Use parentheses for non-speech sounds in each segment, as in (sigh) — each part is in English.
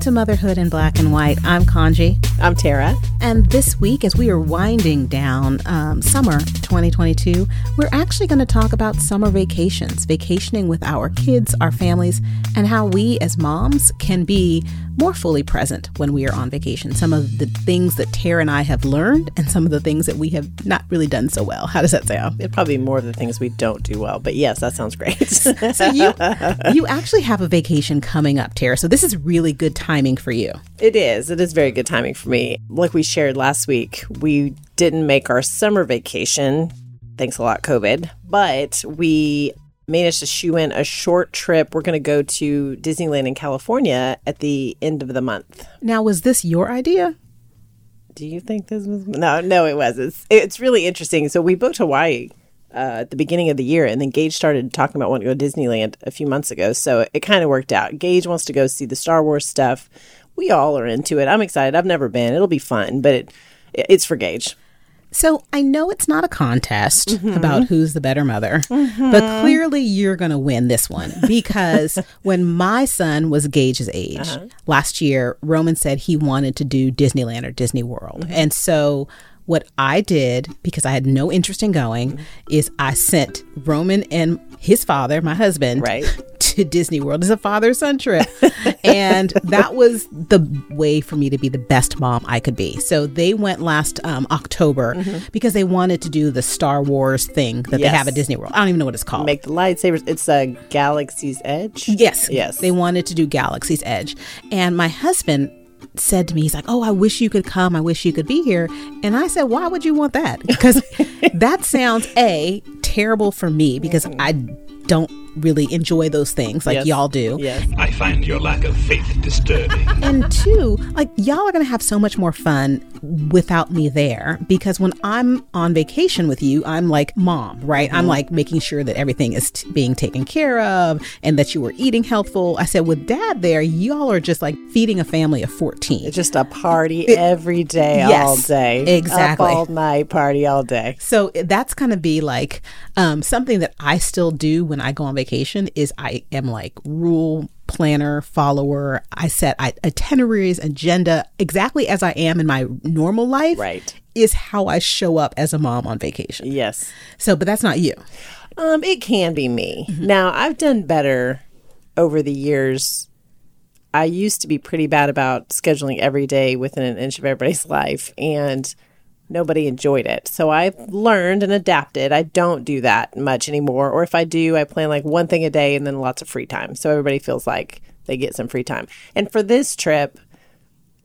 to Motherhood in Black and White. I'm Kanji. I'm Tara. And this week, as we are winding down um, summer 2022, we're actually going to talk about summer vacations, vacationing with our kids, our families, and how we as moms can be more fully present when we are on vacation. Some of the things that Tara and I have learned, and some of the things that we have not really done so well. How does that sound? It probably more of the things we don't do well, but yes, that sounds great. (laughs) so you you actually have a vacation coming up, Tara. So this is really good timing for you. It is. It is very good timing for me. Like we shared last week, we didn't make our summer vacation. Thanks a lot, COVID. But we managed to shoe in a short trip. We're going to go to Disneyland in California at the end of the month. Now, was this your idea? Do you think this was? No, no, it was. It's, it's really interesting. So we booked Hawaii uh, at the beginning of the year, and then Gage started talking about wanting to go to Disneyland a few months ago. So it kind of worked out. Gage wants to go see the Star Wars stuff. We all are into it. I'm excited. I've never been. It'll be fun, but it, it's for Gage. So I know it's not a contest mm-hmm. about who's the better mother, mm-hmm. but clearly you're going to win this one (laughs) because when my son was Gage's age uh-huh. last year, Roman said he wanted to do Disneyland or Disney World. Mm-hmm. And so what I did, because I had no interest in going, is I sent Roman and his father, my husband, right. to Disney World as a father son trip. (laughs) and that was the way for me to be the best mom I could be. So they went last um, October mm-hmm. because they wanted to do the Star Wars thing that yes. they have at Disney World. I don't even know what it's called. Make the lightsabers. It's a Galaxy's Edge. Yes. Yes. They wanted to do Galaxy's Edge. And my husband said to me, he's like, Oh, I wish you could come. I wish you could be here. And I said, Why would you want that? Because (laughs) that sounds A, terrible for me because I don't really enjoy those things like yes. y'all do. Yes. I find your lack of faith disturbing. (laughs) and two, like y'all are going to have so much more fun without me there because when I'm on vacation with you, I'm like mom, right? Mm-hmm. I'm like making sure that everything is t- being taken care of and that you are eating healthful. I said, with dad there, y'all are just like feeding a family of 14. It's just a party it, every day, yes, all day. Exactly. Up all night, party all day. So that's going to be like um, something that I still do when I go on vacation is I am like rule planner follower. I set itineraries, agenda exactly as I am in my normal life. Right. Is how I show up as a mom on vacation. Yes. So, but that's not you. Um, it can be me. Mm-hmm. Now, I've done better over the years. I used to be pretty bad about scheduling every day within an inch of everybody's (laughs) life. And nobody enjoyed it. So I've learned and adapted. I don't do that much anymore. Or if I do, I plan like one thing a day and then lots of free time. So everybody feels like they get some free time. And for this trip,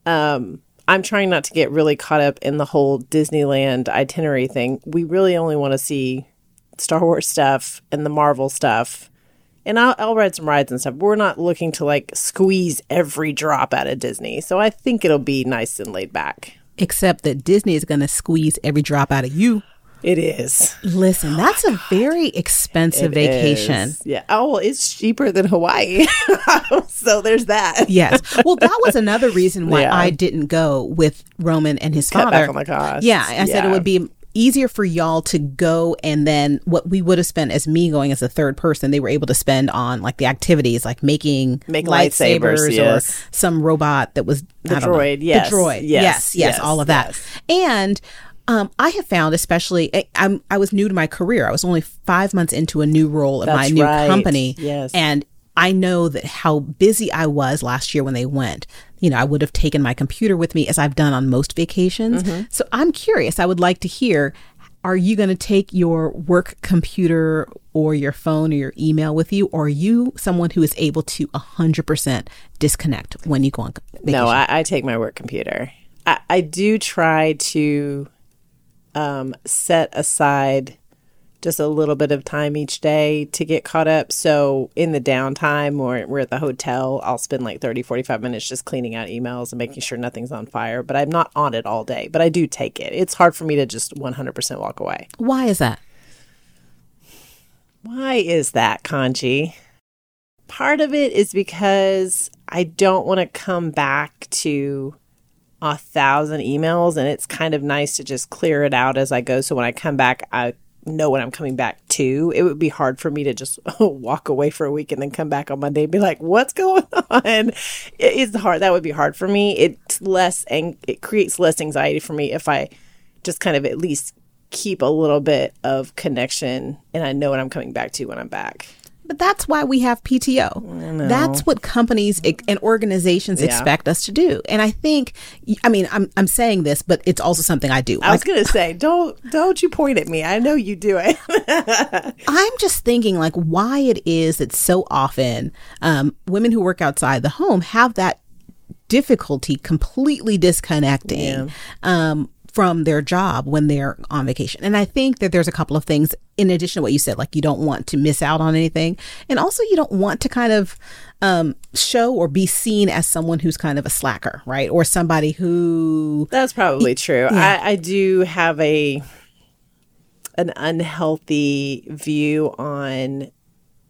um, I'm trying not to get really caught up in the whole Disneyland itinerary thing. We really only want to see Star Wars stuff and the Marvel stuff. And I'll, I'll ride some rides and stuff. We're not looking to like squeeze every drop out of Disney. So I think it'll be nice and laid back except that Disney is going to squeeze every drop out of you. It is. Listen, oh that's a very expensive it vacation. Is. Yeah. Oh, well, it's cheaper than Hawaii. (laughs) so there's that. yes. Well, that was another reason why (laughs) yeah. I didn't go with Roman and his Cut father. Back on the cost. Yeah. I yeah. said it would be easier for y'all to go and then what we would have spent as me going as a third person they were able to spend on like the activities like making Make lightsabers, lightsabers yes. or some robot that was the droid know, yes the droid yes yes, yes, yes all of that and um, I have found, especially, I, I'm, I was new to my career. I was only five months into a new role at my new right. company. Yes. And I know that how busy I was last year when they went. You know, I would have taken my computer with me as I've done on most vacations. Mm-hmm. So I'm curious. I would like to hear are you going to take your work computer or your phone or your email with you? Or are you someone who is able to 100% disconnect when you go on vacation? No, I, I take my work computer. I, I do try to um, set aside just a little bit of time each day to get caught up. So in the downtime or we're at the hotel, I'll spend like 30, 45 minutes just cleaning out emails and making sure nothing's on fire. But I'm not on it all day, but I do take it. It's hard for me to just 100% walk away. Why is that? Why is that, Kanji? Part of it is because I don't want to come back to a thousand emails and it's kind of nice to just clear it out as I go. So when I come back, I know when I'm coming back to. It would be hard for me to just (laughs) walk away for a week and then come back on Monday and be like, "What's going (laughs) on?" It's hard. That would be hard for me. It's less and it creates less anxiety for me if I just kind of at least keep a little bit of connection and I know what I'm coming back to when I'm back. But that's why we have PTO. That's what companies and organizations expect us to do. And I think, I mean, I'm I'm saying this, but it's also something I do. I was gonna say, (laughs) don't don't you point at me. I know you do it. (laughs) I'm just thinking like why it is that so often um, women who work outside the home have that difficulty completely disconnecting um, from their job when they're on vacation. And I think that there's a couple of things in addition to what you said, like you don't want to miss out on anything. And also you don't want to kind of um, show or be seen as someone who's kind of a slacker, right? Or somebody who That's probably true. I, I do have a an unhealthy view on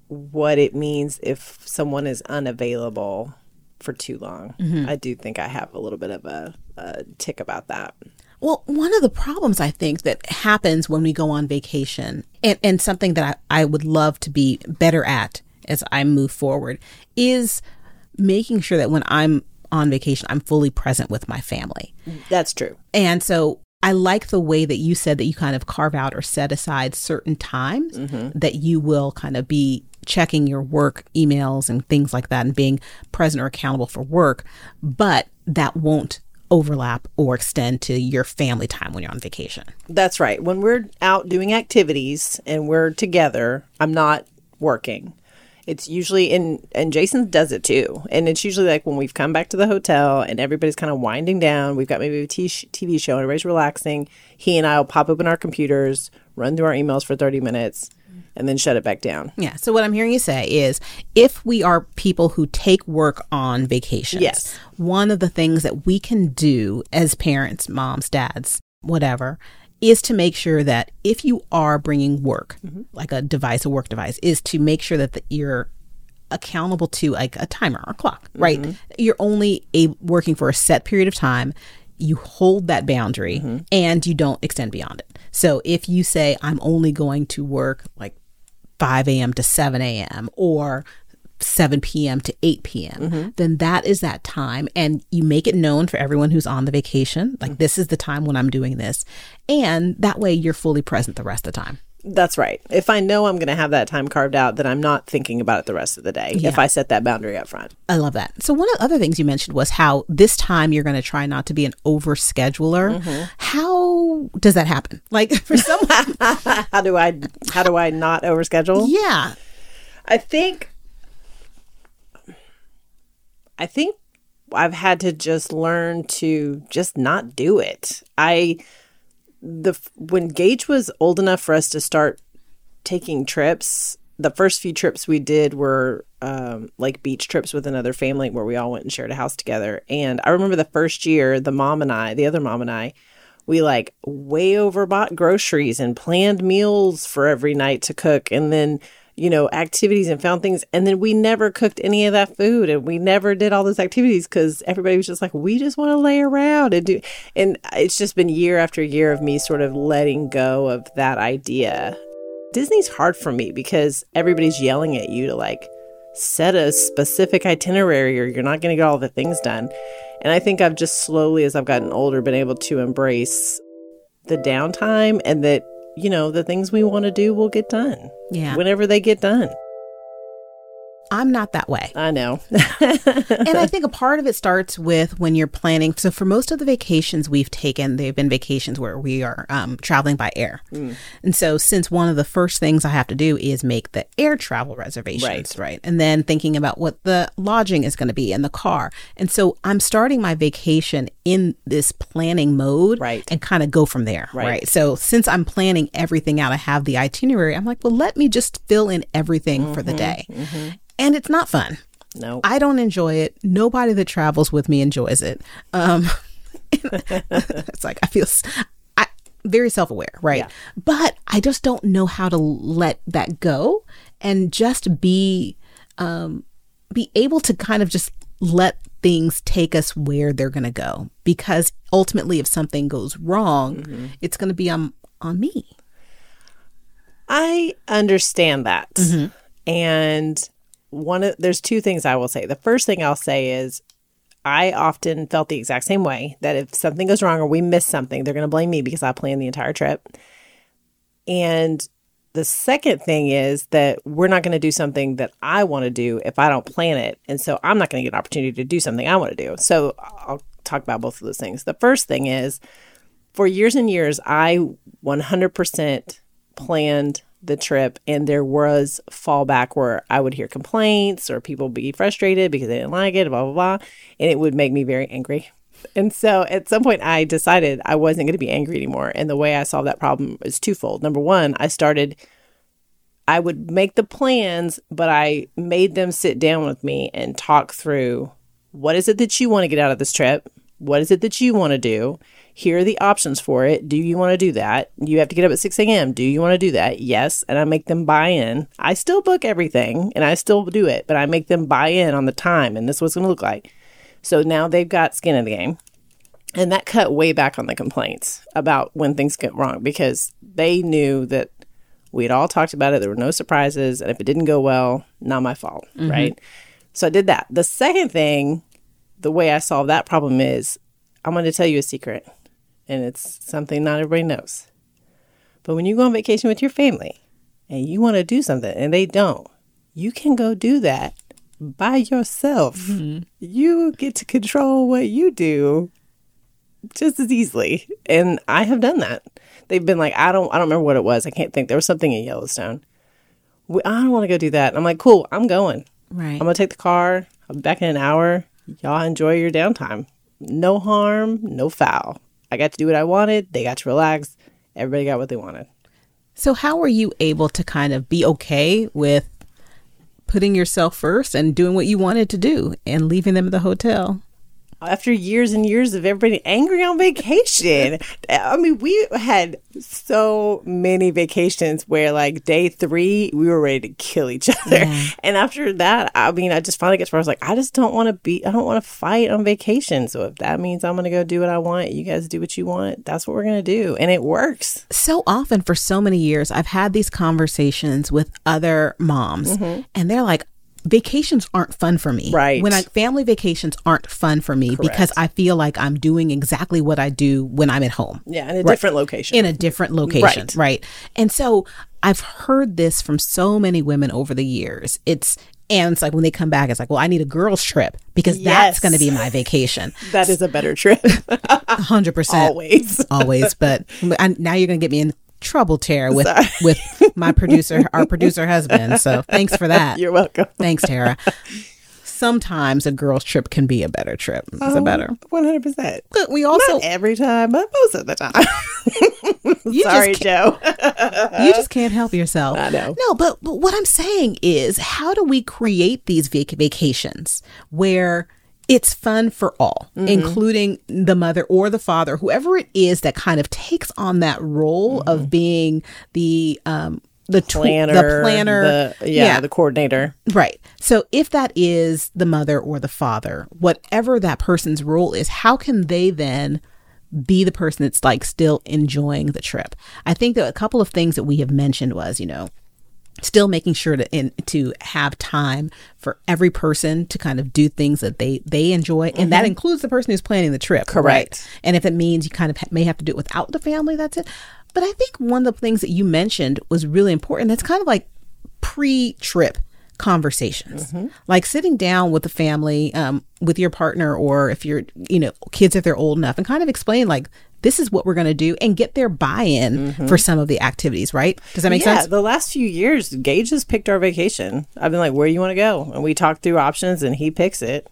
what it means if someone is unavailable for too long. I do think I have a little bit of a, a tick about that. Well, one of the problems I think that happens when we go on vacation, and, and something that I, I would love to be better at as I move forward, is making sure that when I'm on vacation, I'm fully present with my family. That's true. And so I like the way that you said that you kind of carve out or set aside certain times mm-hmm. that you will kind of be checking your work emails and things like that and being present or accountable for work, but that won't overlap or extend to your family time when you're on vacation. That's right. When we're out doing activities and we're together, I'm not working. It's usually in and Jason does it too. And it's usually like when we've come back to the hotel and everybody's kind of winding down. We've got maybe a t- TV show and everybody's relaxing. He and I will pop open our computers, run through our emails for 30 minutes, and then shut it back down. Yeah. So what I'm hearing you say is if we are people who take work on vacations, Yes. one of the things that we can do as parents, moms, dads, whatever, is to make sure that if you are bringing work, mm-hmm. like a device, a work device, is to make sure that the, you're accountable to like a timer or a clock, right? Mm-hmm. You're only a, working for a set period of time. You hold that boundary mm-hmm. and you don't extend beyond it. So if you say, I'm only going to work like 5 a.m. to 7 a.m. or 7 p.m. to 8 p.m., mm-hmm. then that is that time. And you make it known for everyone who's on the vacation, like mm-hmm. this is the time when I'm doing this. And that way you're fully present the rest of the time. That's right. If I know I'm going to have that time carved out, then I'm not thinking about it the rest of the day. If I set that boundary up front. I love that. So one of the other things you mentioned was how this time you're going to try not to be an over scheduler. Mm-hmm. How does that happen? Like (laughs) for someone, (laughs) How do I how do I not overschedule? yeah, I think I think I've had to just learn to just not do it. I the when Gage was old enough for us to start taking trips, the first few trips we did were um, like beach trips with another family where we all went and shared a house together. And I remember the first year, the mom and I, the other mom and I, we like way overbought groceries and planned meals for every night to cook and then you know activities and found things. And then we never cooked any of that food and we never did all those activities because everybody was just like we just want to lay around and do and it's just been year after year of me sort of letting go of that idea. Disney's hard for me because everybody's yelling at you to like set a specific itinerary or you're not going to get all the things done. And i think i've just slowly as i've gotten older been able to embrace the downtime and that you know the things we want to do will get done yeah. whenever they get done I'm not that way. i know (laughs) and I think a part of it starts with when you're planning. So for most of the vacations we've taken, they've been vacations where we are um, traveling by air. Hmm. And so since one of the first things I have to do is make the air travel reservations, Right. right? And then thinking about what the lodging is going to be in the car. And so I'm starting my vacation in this planning mode Right. and kind of go from there. Right. Right. So since I'm planning everything out, I have the itinerary. I'm like, well, let me just fill in everything for the mm-hmm. day. Mm-hmm. And it's not fun. no I don't enjoy it. Nobody that travels with me enjoys it. Um, (laughs) it's like I feel I, very self aware, right? Yeah. But I just don't know how to let that go and just be um, be able to kind of just let things take us where they're going to go. Because ultimately, if something goes wrong, it's going to be on on me. I understand that. And one of there's two things I will say. The first thing I'll say is I often felt the exact same way that if something goes wrong or we miss something, they're going to blame me because I planned the entire trip. And the second thing is that we're not going to do something that I want to do if I don't plan it. And so I'm not going to get an opportunity to do something I want to do. So I'll talk about both of those things. The first thing is for years and years, I 100% planned the trip, and there was fallback where I would hear complaints or people be frustrated because they didn't like it, blah, blah, blah. And it would make me very angry. (laughs) And so at some point, I decided I wasn't going to be angry anymore. And the way I solved that problem is twofold. Number one, I started, I would make the plans, but I made them sit down with me and talk through what is it that you want to get out of this trip? What is it that you want to do? Here are the options for it. Do you want to do that? You have to get up at 6 a.m. Do you want to do that? Yes. And I make them buy in. I still book everything and I still do it, but I make them buy in on the time and this is what it's going to look like. So now they've got skin in the game. And that cut way back on the complaints about when things get wrong because they knew that we had all talked about it. There were no surprises. And if it didn't go well, not my fault. Mm-hmm. Right. So I did that. The second thing, the way I solve that problem is I'm going to tell you a secret. And it's something not everybody knows. But when you go on vacation with your family and you want to do something and they don't, you can go do that by yourself. Mm-hmm. You get to control what you do just as easily. And I have done that. They've been like, I don't, I don't remember what it was. I can't think. There was something in Yellowstone. We, I don't want to go do that. And I'm like, cool, I'm going. Right. I'm gonna take the car. I'll be back in an hour. Y'all enjoy your downtime. No harm, no foul. I got to do what I wanted. They got to relax. Everybody got what they wanted. So, how were you able to kind of be okay with putting yourself first and doing what you wanted to do and leaving them at the hotel? After years and years of everybody angry on vacation, I mean, we had so many vacations where, like, day three, we were ready to kill each (laughs) other. And after that, I mean, I just finally get to where I was like, I just don't want to be, I don't want to fight on vacation. So if that means I'm going to go do what I want, you guys do what you want, that's what we're going to do. And it works. so often for so many years i've had these conversations with other moms mm-hmm. and they're like vacations aren't fun for me Right. when i family vacations aren't fun for me because i feel like i'm doing exactly what i do when i'm at home Yeah, in a different location. in a different location Right. right and so i've heard this from so many women over the years it's and it's like when they come back it's like well i need a girls trip because that's going to be my vacation (laughs) that is a better trip. 100% (laughs) Always. always but I, now you're going to get me in trouble tara with with my producer our producer husband so thanks for that You're welcome. thanks tara sometimes a girls trip can be a better trip it's a um, better One hundred percent. but we also Not every time, but most of the time. (laughs) you Sorry, Joe. you just can't help yourself. I know. No, but, but what I'm saying is, how do we create these vac- vacations where it's fun for all, Mm-hmm. including the mother or the father, whoever it is that kind of takes on that role of being the um the tool- planner, the planner, the- yeah, the coordinator. Right. So if that is the mother or the father, whatever that person's role is, how can they then be the person that's like still enjoying the trip? I think that a couple of things that we have mentioned was, you know, still making sure to in, to have time for every person to kind of do things that they they enjoy. And that includes the person who's planning the trip Correct. right? and if it means you kind of ha- may have to do it without the family that's it. But i think one of the things that you mentioned was really important. That's kind of like pre-trip conversations. Like sitting down with the family um, with your partner or if you're you know kids if they're old enough and kind of explain like this is what we're going to do and get their buy-in mm-hmm. for some of the activities right does that make yeah, sense Yeah, the last few years, Gage has picked our vacation. I've been like, "Where do you want to go?" And we talk through options, and he picks it.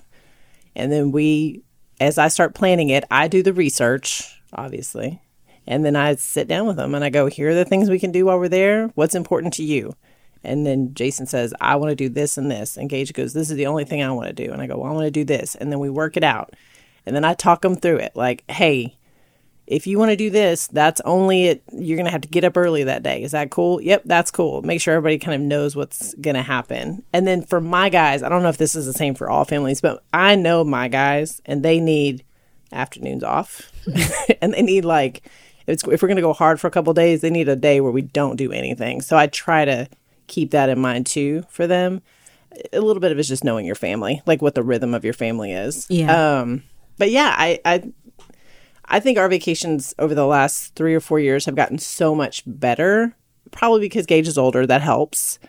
And then we, as I start planning it, I do the research, obviously, and then I sit down with him and I go, "Here are the things we can do while we're there. What's important to you?" And then Jason says, "I want to do this and this," and Gage goes, "This is the only thing I want to do." And I go, "Well, I want to do this," and then we work it out. And then I talk them through it, like, "Hey." If you want to do this, that's only it. You're going to have to get up early that day. Is that cool? Yep, that's cool. Make sure everybody kind of knows what's going to happen. And then for my guys, I don't know if this is the same for all families, but I know my guys and they need afternoons off (laughs) and they need like If, it's, if we're going to go hard for a couple days, they need a day where we don't do anything. So I try to keep that in mind too for them. A little bit of it's just knowing your family, like what the rhythm of your family is. Yeah. Um, but yeah, I, I I think our vacations over the last three or four years have gotten so much better. Probably because Gage is older, that helps.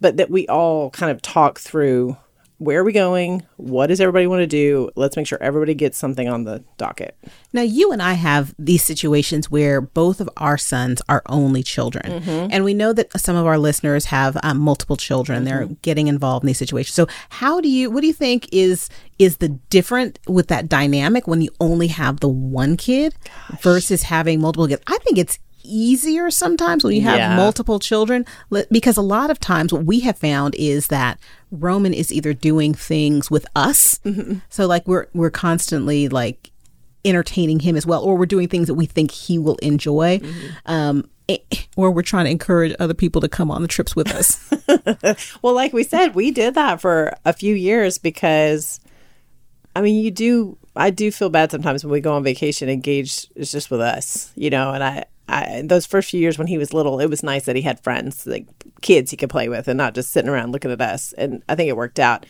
But that we all kind of talk through where are we going? What does everybody want to do? Let's make sure everybody gets something on the docket. Now, you and I have these situations where both of our sons are only children. And we know that some of our listeners have um, multiple children. They're getting involved in these situations. So, how do you, what do you think is, is the different with that dynamic when you only have the one kid versus having multiple kids? I think it's easier sometimes when you have Yeah. multiple children because a lot of times what we have found is that Roman is either doing things with us so like we're we're constantly like entertaining him as well or we're doing things that we think he will enjoy um eh, or we're trying to encourage other people to come on the trips with us (laughs) Well, like we said, we did that for a few years because, I mean, you do. I do feel bad sometimes when we go on vacation and Gage is just with us, you know. And I, I, those first few years when he was little, it was nice that he had friends, like kids he could play with, and not just sitting around looking at us. And I think it worked out.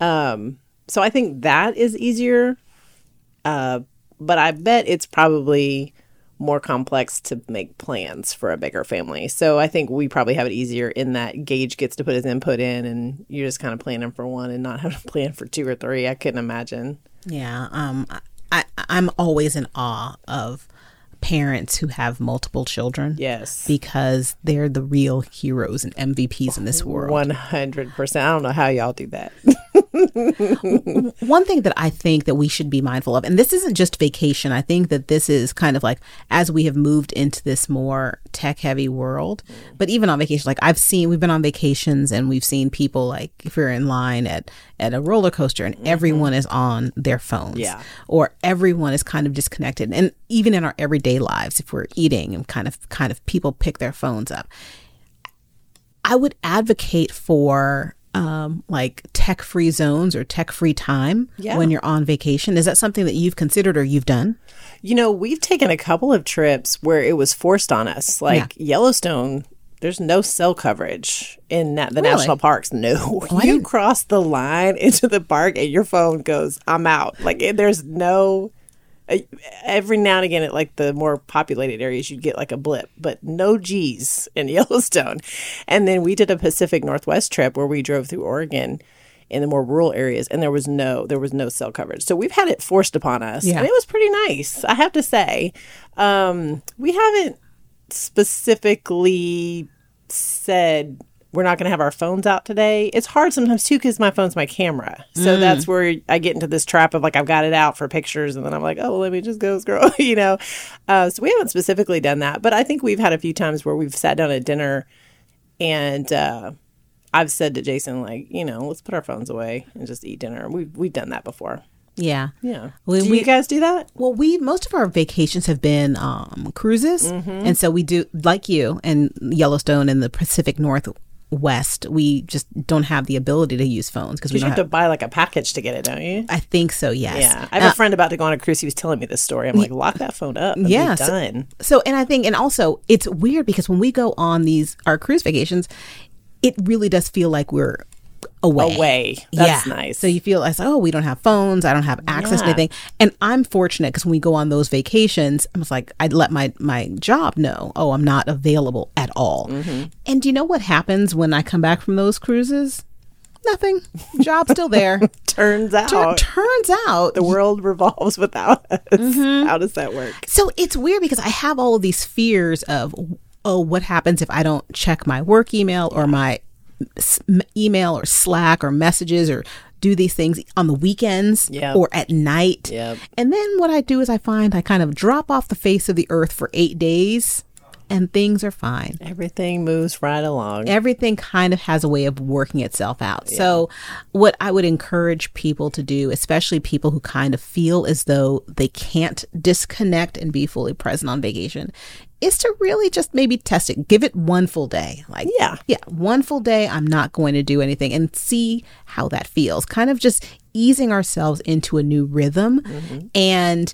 Um, so I think that is easier. Uh, but I bet it's probably more complex to make plans for a bigger family. So I think we probably have it easier in that Gage gets to put his input in and you're just kind of planning for one and not (laughs) having to plan for two or three. I couldn't imagine. yeah um i i'm always in awe of parents who have multiple children Yes. because they're the real heroes and mvps in this world 100%. I don't know how y'all do that. (laughs) (laughs) one thing that I think that we should be mindful of, and this isn't just vacation, I think that this is kind of like as we have moved into this more tech heavy world, but even on vacation, like I've seen, we've been on vacations and we've seen people like if you're in line at, at a roller coaster and mm-hmm. everyone is on their phones Yeah. or everyone is kind of disconnected. And even in our everyday lives, if we're eating and kind of, kind of people pick their phones up. I would advocate for um, like tech free zones or tech free time Yeah. when you're on vacation. Is that something that you've considered or you've done? You know, we've taken a couple of trips where it was forced on us. Like Yellowstone, there's no cell coverage in na- the Really? national parks. No, you cross the line (laughs) into the park and your phone goes, "I'm out." Like there's no. Uh, Every now and again, at like the more populated areas, you'd get like a blip, but no G's in (laughs) Yellowstone. And then we did a Pacific Northwest trip where we drove through Oregon in the more rural areas, and there was no there was no cell coverage. So we've had it forced upon us, Yeah. and it was pretty nice, I have to say. Um, we haven't specifically said we're not going to have our phones out today. It's hard sometimes too because my phone's my camera, so that's where I get into this trap of like I've got it out for pictures, and then I'm like, oh, let me just go scroll, (laughs) you know. Uh, so we haven't specifically done that, but I think we've had a few times where we've sat down at dinner and. Uh, I've said to Jason, like, you know, let's put our phones away and just eat dinner. We've we've done that before. Yeah. Yeah. We- do we- you guys do that? Well, we most of our vacations have been um, cruises, Mm-hmm. and so we do like you and Yellowstone and the Pacific Northwest. We just don't have the ability to use phones because we don't have have. to buy like a package to get it, don't you? I think so. Yes. Yeah, I have a friend about to go on a cruise. He was telling me this story. I'm like, lock that phone up. And Yeah, so- done. So, and I think, and also, it's weird because when we go on these our cruise vacations, it really does feel like we're away. Away. That's yeah. nice. So you feel as oh, we don't have phones. I don't have access to anything. And I'm fortunate because when we go on those vacations, I was like, I'd let my my job know. Oh, I'm not available at all. Mm-hmm. And do you know what happens when I come back from those cruises? Nothing. Job's still there. (laughs) Turns out Tur- turns out the world revolves without us. Mm-hmm. How does that work? So it's weird because I have all of these fears of, oh, what happens if I don't check my work email or my email or Slack or messages or do these things on the weekends Yep. or at night. Yep. And then what I do is I find I kind of drop off the face of the earth for eight days and things are fine Everything moves right along. everything kind of has a way of working itself out. So, what I would encourage people to do, especially people who kind of feel as though they can't disconnect and be fully present on vacation, is to really just maybe test it. Give it one full day. Like, Yeah. yeah, one full day, I'm not going to do anything and see how that feels. Kind of just easing ourselves into a new rhythm mm-hmm. and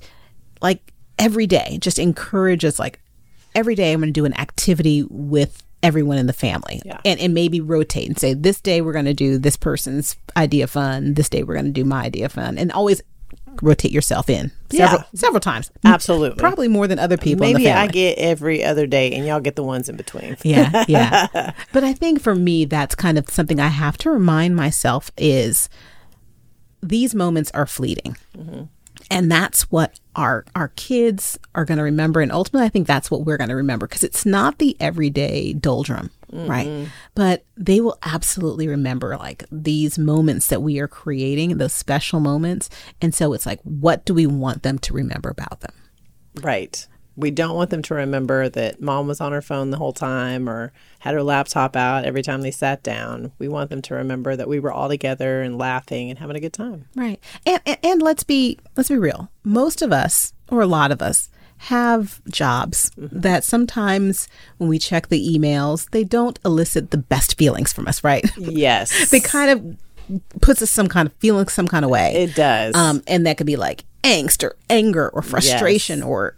like every day just encourage us like every day I'm going to do an activity with everyone in the family Yeah. and, and maybe rotate and say this day we're going to do this person's idea fun this day we're going to do my idea fun and always rotate yourself in several Yeah. several times Absolutely. probably more than other people Maybe. I get every other day, and y'all get the ones in between. yeah yeah (laughs) but i think for me that's kind of something i have to remind myself is these moments are fleeting mm-hmm. and that's what our our kids are going to remember and ultimately i think that's what we're going to remember because it's not the everyday doldrum right mm-hmm. but they will absolutely remember like these moments that we are creating those special moments and so it's like what do we want them to remember about them Right. We don't want them to remember that mom was on her phone the whole time or had her laptop out every time they sat down. We want them to remember that we were all together and laughing and having a good time. Right. And, and and let's be let's be real. Most of us or a lot of us have jobs that sometimes when we check the emails, they don't elicit the best feelings from us, right? (laughs) Yes. they kind of puts us some kind of feeling some kind of way. it does. Um and that could be like angst or anger or frustration or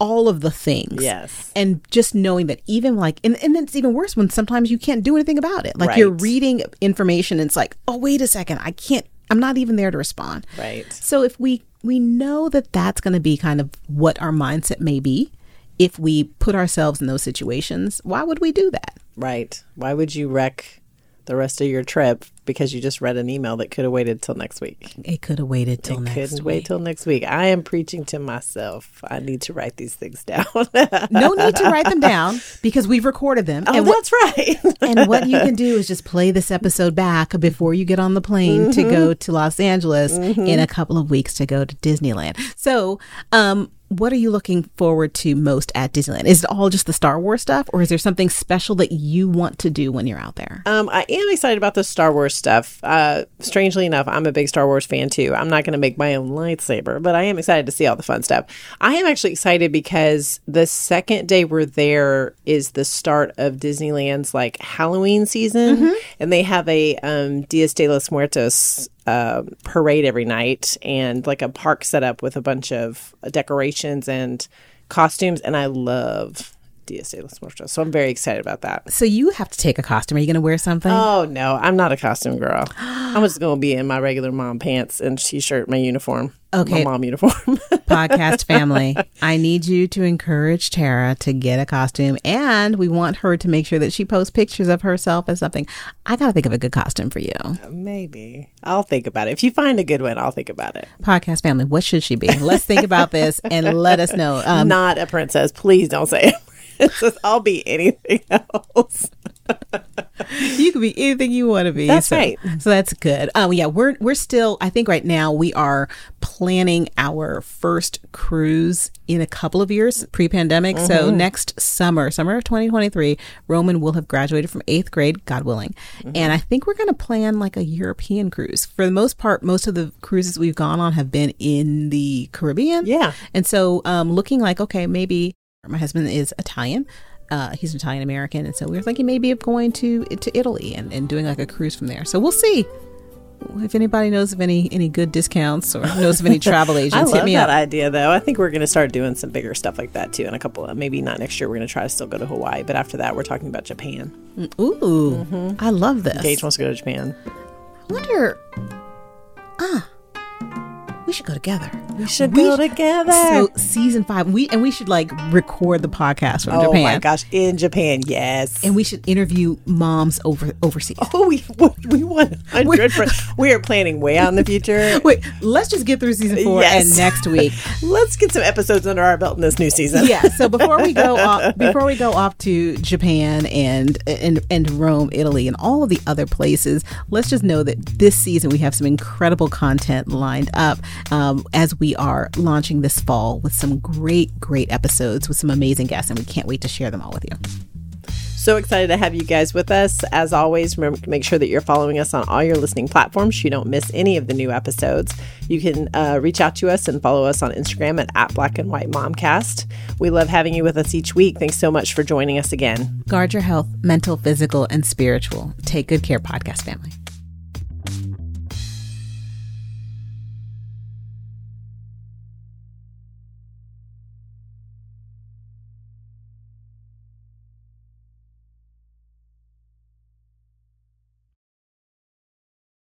all of the things. Yes. And just knowing that even like and, and then it's even worse when sometimes you can't do anything about it. Like you're reading information and it's like, oh wait a second, I can't I'm not even there to respond. Right. So if we we know that that's going to be kind of what our mindset may be if we put ourselves in those situations, why would we do that? right. Why would you wreck the rest of your trip because you just read an email that could have waited till next week? It could have waited till next Couldn't week. wait till next week. I am preaching to myself. I need to write these things down. (laughs) no need to write them down because we've recorded them. oh, and what that's right. (laughs) and what you can do is just play this episode back before you get on the plane to go to Los Angeles in a couple of weeks to go to Disneyland. So, um, what are you looking forward to most at Disneyland? Is it all just the Star Wars stuff, or is there something special that you want to do when you're out there? Um, I am excited about the Star Wars stuff. Uh, strangely enough, I'm a big Star Wars fan too. I'm not going to make my own lightsaber, but I am excited to see all the fun stuff. I am actually excited because the second day we're there is the start of Disneyland's like Halloween season, and they have a um, Dias de los Muertos uh, parade every night and like a park set up with a bunch of decorations and costumes, and I love. Dias de los Muertos. So I'm very excited about that. So you have to take a costume. Are you going to wear something? Oh no, I'm not a costume girl. I'm just gonna be in my regular mom pants and t-shirt, my uniform. Okay. my mom uniform. (laughs) podcast family, I need you to encourage Tara to get a costume, and we want her to make sure that she posts pictures of herself as something. I got to think of a good costume for you. Maybe I'll think about it. If you find a good one, I'll think about it. Podcast family, what should she be? Let's think about this and let us know. Um, not a princess. Please don't say (laughs) it. I'll be anything (laughs) else. (laughs) you could be anything you want to be. That's so, right. So that's good. Um, yeah, we're we're still. I think right now we are planning our first cruise in a couple of years pre-pandemic. So Mm-hmm. next summer, summer of 2023, Roman will have graduated from eighth grade, God willing, Mm-hmm. and I think we're going to plan like a European cruise. For the most part, most of the cruises we've gone on have been in the Caribbean. Yeah. and so um, looking like okay, maybe my husband is Italian. Uh, he's an Italian American, and so we were thinking maybe of going to to Italy and, and doing like a cruise from there. So we'll see if anybody knows of any any good discounts or knows of any travel (laughs) agents, I love hit me that up. idea, though. I think we're going to start doing some bigger stuff like that too. In a couple of maybe not next year. We're going to try to still go to Hawaii, but after that, we're talking about Japan. Ooh, I love this. Gage wants to go to Japan. I wonder. Ah, we should go together. We should We go sh- together. So season five, we and we should like record the podcast from oh Japan. Oh my gosh, in Japan, yes. And we should interview moms over overseas. Oh, we we want hundred. We are planning way out in the future. (laughs) Wait, let's just get through season four Yes. and next week. (laughs) Let's get some episodes under our belt in this new season. yeah. So before we go (laughs) off, before we go off to Japan and and and Rome, Italy, and all of the other places, let's just know that this season we have some incredible content lined up um, as we are launching this fall with some great, great episodes with some amazing guests, and we can't wait to share them all with you. So excited to have you guys with us. As always, remember to make sure that you're following us on all your listening platforms so you don't miss any of the new episodes. You can uh, reach out to us and follow us on Instagram at, at Black and White Momcast. We love having you with us each week. Thanks so much for joining us again. Guard your health, mental, physical, and spiritual. Take good care, podcast family.